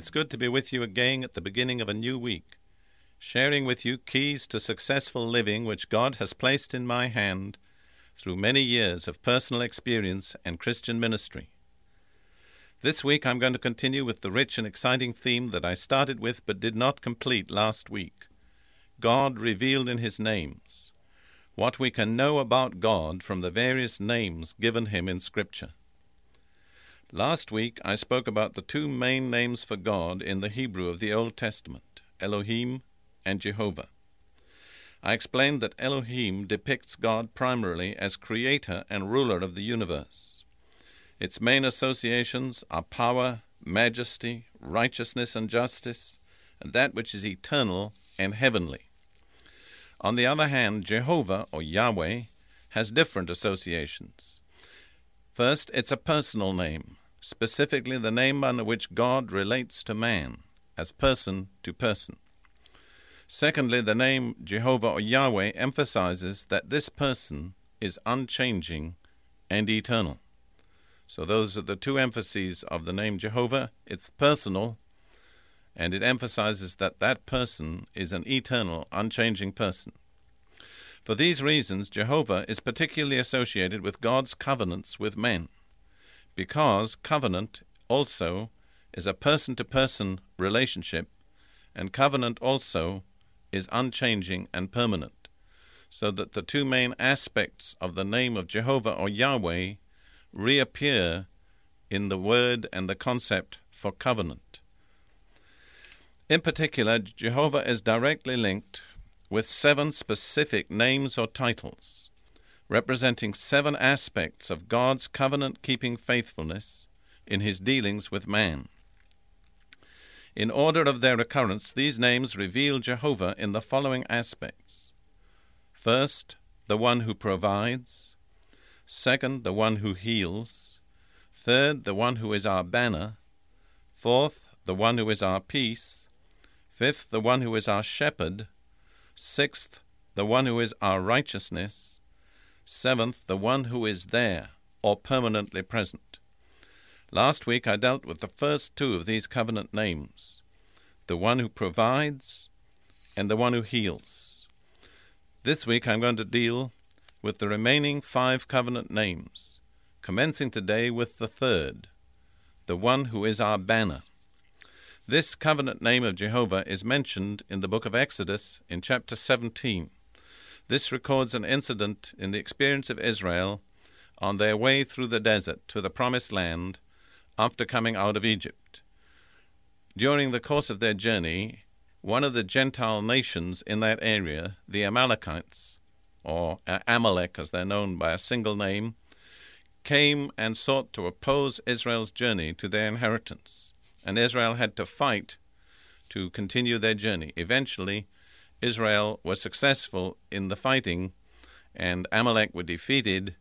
It's good to be with you again at the beginning of a new week, sharing with you keys to successful living which God has placed in my hand through many years of personal experience and Christian ministry. This week I'm going to continue with the rich and exciting theme that I started with but did not complete last week God revealed in His names. What we can know about God from the various names given Him in Scripture. Last week I spoke about the two main names for God in the Hebrew of the Old Testament Elohim and Jehovah. I explained that Elohim depicts God primarily as creator and ruler of the universe. Its main associations are power, majesty, righteousness, and justice, and that which is eternal and heavenly. On the other hand, Jehovah, or Yahweh, has different associations. First, it's a personal name specifically the name under which God relates to man, as person to person. Secondly, the name Jehovah or Yahweh emphasizes that this person is unchanging and eternal. So, those are the two emphases of the name Jehovah. It's personal, and it emphasizes that that person is an eternal, unchanging person. For these reasons, Jehovah is particularly associated with God's covenants with men because covenant also is a person to person relationship, and covenant also is unchanging and permanent, so that the two main aspects of the name of Jehovah or Yahweh reappear in the word and the concept for covenant. In particular, Jehovah is directly linked with seven specific names or titles representing seven aspects of God's covenant keeping faithfulness in his dealings with man. In order of their occurrence, these names reveal Jehovah in the following aspects. First, the one who provides, second, the one who heals, third, the one who is our banner, fourth, the one who is our peace, fifth, the one who is our shepherd, sixth, the one who is our righteousness, Seventh, the one who is there or permanently present. Last week I dealt with the first two of these covenant names the one who provides and the one who heals. This week I'm going to deal with the remaining five covenant names, commencing today with the third, the one who is our banner. This covenant name of Jehovah is mentioned in the book of Exodus in chapter 17. This records an incident in the experience of Israel on their way through the desert to the Promised Land after coming out of Egypt. During the course of their journey, one of the Gentile nations in that area, the Amalekites, or Amalek as they're known by a single name, came and sought to oppose Israel's journey to their inheritance. And Israel had to fight to continue their journey. Eventually, Israel was successful in the fighting, and Amalek were defeated,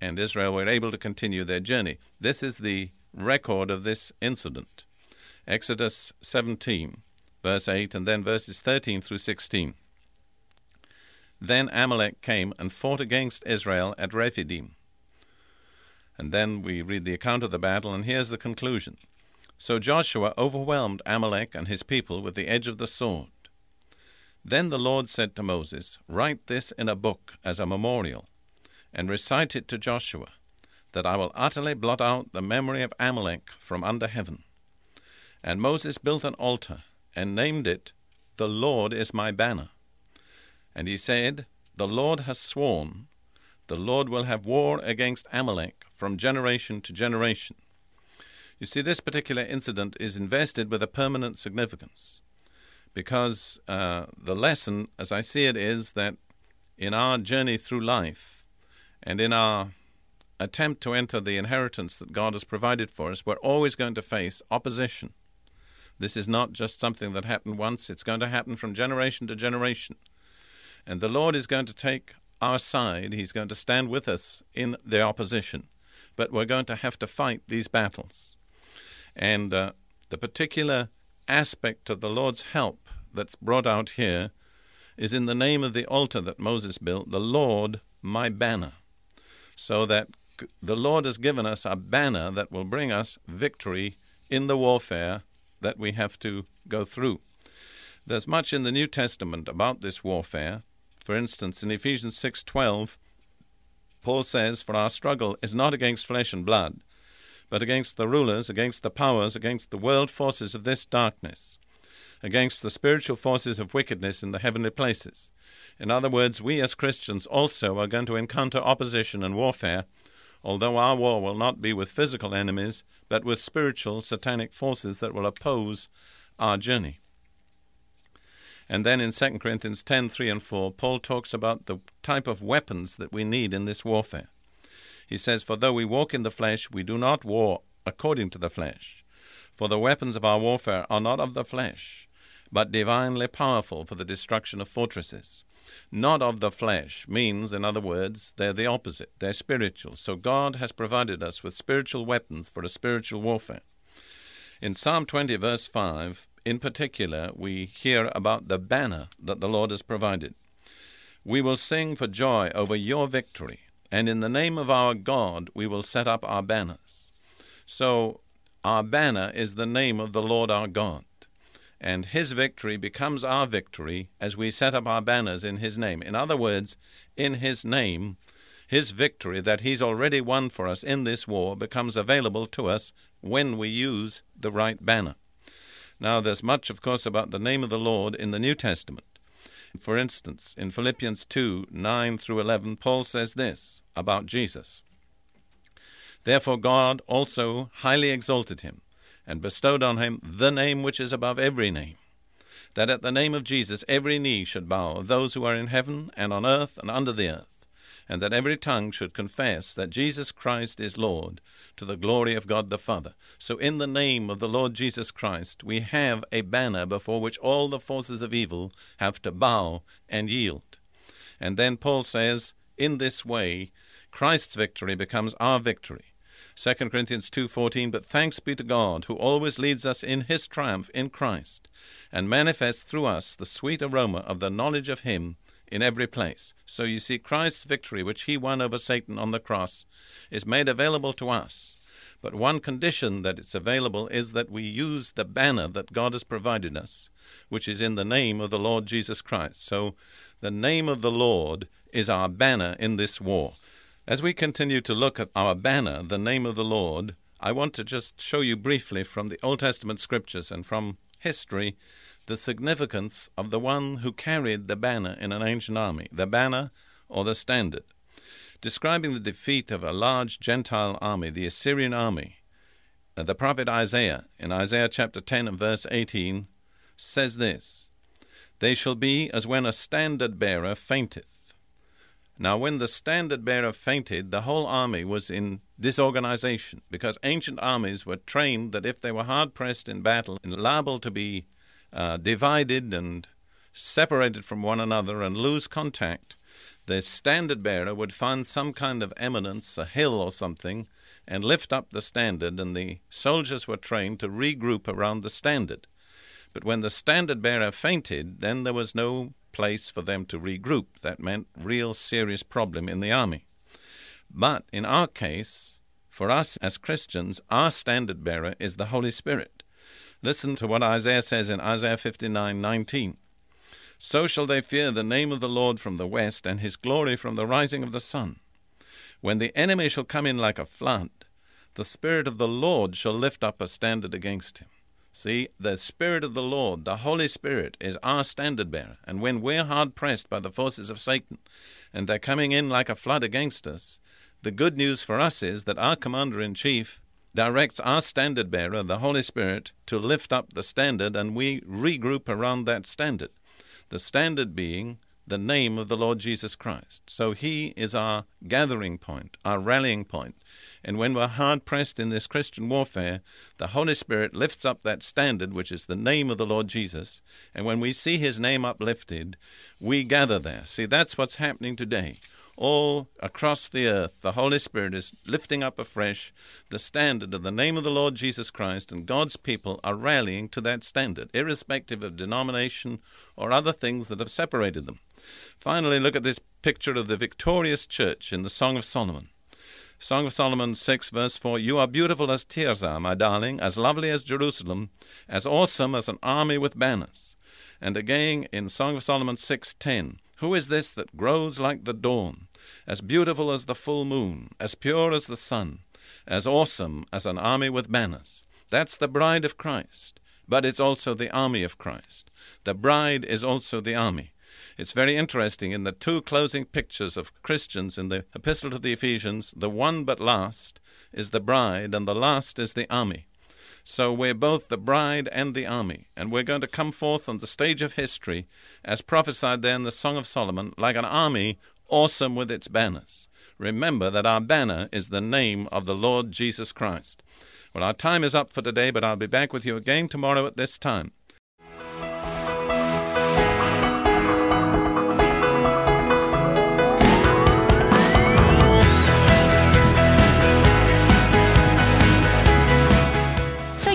and Israel were able to continue their journey. This is the record of this incident. Exodus 17, verse 8, and then verses 13 through 16. Then Amalek came and fought against Israel at Rephidim. And then we read the account of the battle, and here's the conclusion. So Joshua overwhelmed Amalek and his people with the edge of the sword. Then the Lord said to Moses, Write this in a book as a memorial, and recite it to Joshua, that I will utterly blot out the memory of Amalek from under heaven. And Moses built an altar, and named it, The Lord is my banner. And he said, The Lord has sworn, the Lord will have war against Amalek from generation to generation. You see, this particular incident is invested with a permanent significance because uh, the lesson, as I see it, is that in our journey through life and in our attempt to enter the inheritance that God has provided for us, we're always going to face opposition. This is not just something that happened once, it's going to happen from generation to generation. And the Lord is going to take our side, He's going to stand with us in the opposition. But we're going to have to fight these battles. And uh, the particular aspect of the Lord's help that's brought out here is in the name of the altar that Moses built, the Lord my banner. So that the Lord has given us a banner that will bring us victory in the warfare that we have to go through. There's much in the New Testament about this warfare. For instance, in Ephesians 6:12, Paul says, "For our struggle is not against flesh and blood, but against the rulers, against the powers, against the world forces of this darkness, against the spiritual forces of wickedness in the heavenly places." In other words, we as Christians also are going to encounter opposition and warfare, although our war will not be with physical enemies, but with spiritual satanic forces that will oppose our journey. And then in 2 Corinthians 10 3 and 4, Paul talks about the type of weapons that we need in this warfare. He says, For though we walk in the flesh, we do not war according to the flesh. For the weapons of our warfare are not of the flesh, but divinely powerful for the destruction of fortresses. Not of the flesh means, in other words, they're the opposite. They're spiritual. So God has provided us with spiritual weapons for a spiritual warfare. In Psalm 20, verse 5, in particular, we hear about the banner that the Lord has provided. We will sing for joy over your victory, and in the name of our God we will set up our banners. So, our banner is the name of the Lord our God, and His victory becomes our victory as we set up our banners in His name. In other words, in His name, His victory that He's already won for us in this war becomes available to us when we use the right banner. Now, there's much, of course, about the name of the Lord in the New Testament. For instance, in Philippians 2 9 through 11, Paul says this about Jesus. Therefore, God also highly exalted him and bestowed on him the name which is above every name, that at the name of Jesus every knee should bow of those who are in heaven and on earth and under the earth, and that every tongue should confess that Jesus Christ is Lord to the glory of God the Father. So, in the name of the Lord Jesus Christ, we have a banner before which all the forces of evil have to bow and yield. And then Paul says, in this way, Christ's victory becomes our victory. 2 Corinthians 2:14 But thanks be to God who always leads us in his triumph in Christ and manifests through us the sweet aroma of the knowledge of him in every place. So you see, Christ's victory, which he won over Satan on the cross, is made available to us. But one condition that it's available is that we use the banner that God has provided us, which is in the name of the Lord Jesus Christ. So the name of the Lord is our banner in this war. As we continue to look at our banner, the name of the Lord, I want to just show you briefly from the Old Testament scriptures and from history the significance of the one who carried the banner in an ancient army, the banner or the standard. Describing the defeat of a large Gentile army, the Assyrian army, uh, the prophet Isaiah, in Isaiah chapter 10 and verse 18, says this They shall be as when a standard bearer fainteth. Now, when the standard bearer fainted, the whole army was in disorganization because ancient armies were trained that if they were hard pressed in battle and liable to be uh, divided and separated from one another and lose contact, the standard bearer would find some kind of eminence, a hill or something, and lift up the standard, and the soldiers were trained to regroup around the standard. But when the standard bearer fainted, then there was no place for them to regroup. That meant real serious problem in the army. But in our case, for us as Christians, our standard bearer is the Holy Spirit. Listen to what Isaiah says in Isaiah 59:19. So shall they fear the name of the Lord from the west, and his glory from the rising of the sun. When the enemy shall come in like a flood, the Spirit of the Lord shall lift up a standard against him. See, the Spirit of the Lord, the Holy Spirit, is our standard bearer. And when we're hard pressed by the forces of Satan, and they're coming in like a flood against us, the good news for us is that our commander in chief directs our standard bearer, the Holy Spirit, to lift up the standard, and we regroup around that standard. The standard being the name of the Lord Jesus Christ. So he is our gathering point, our rallying point. And when we're hard pressed in this Christian warfare, the Holy Spirit lifts up that standard, which is the name of the Lord Jesus. And when we see his name uplifted, we gather there. See, that's what's happening today all across the earth, the Holy Spirit is lifting up afresh the standard of the name of the Lord Jesus Christ, and God's people are rallying to that standard, irrespective of denomination or other things that have separated them. Finally, look at this picture of the victorious church in the Song of Solomon. Song of Solomon 6, verse 4 You are beautiful as Tirzah, my darling, as lovely as Jerusalem, as awesome as an army with banners. And again in Song of Solomon 6:10 who is this that grows like the dawn, as beautiful as the full moon, as pure as the sun, as awesome as an army with banners? That's the bride of Christ, but it's also the army of Christ. The bride is also the army. It's very interesting in the two closing pictures of Christians in the Epistle to the Ephesians, the one but last is the bride, and the last is the army. So we're both the bride and the army, and we're going to come forth on the stage of history, as prophesied there in the Song of Solomon, like an army awesome with its banners. Remember that our banner is the name of the Lord Jesus Christ. Well, our time is up for today, but I'll be back with you again tomorrow at this time.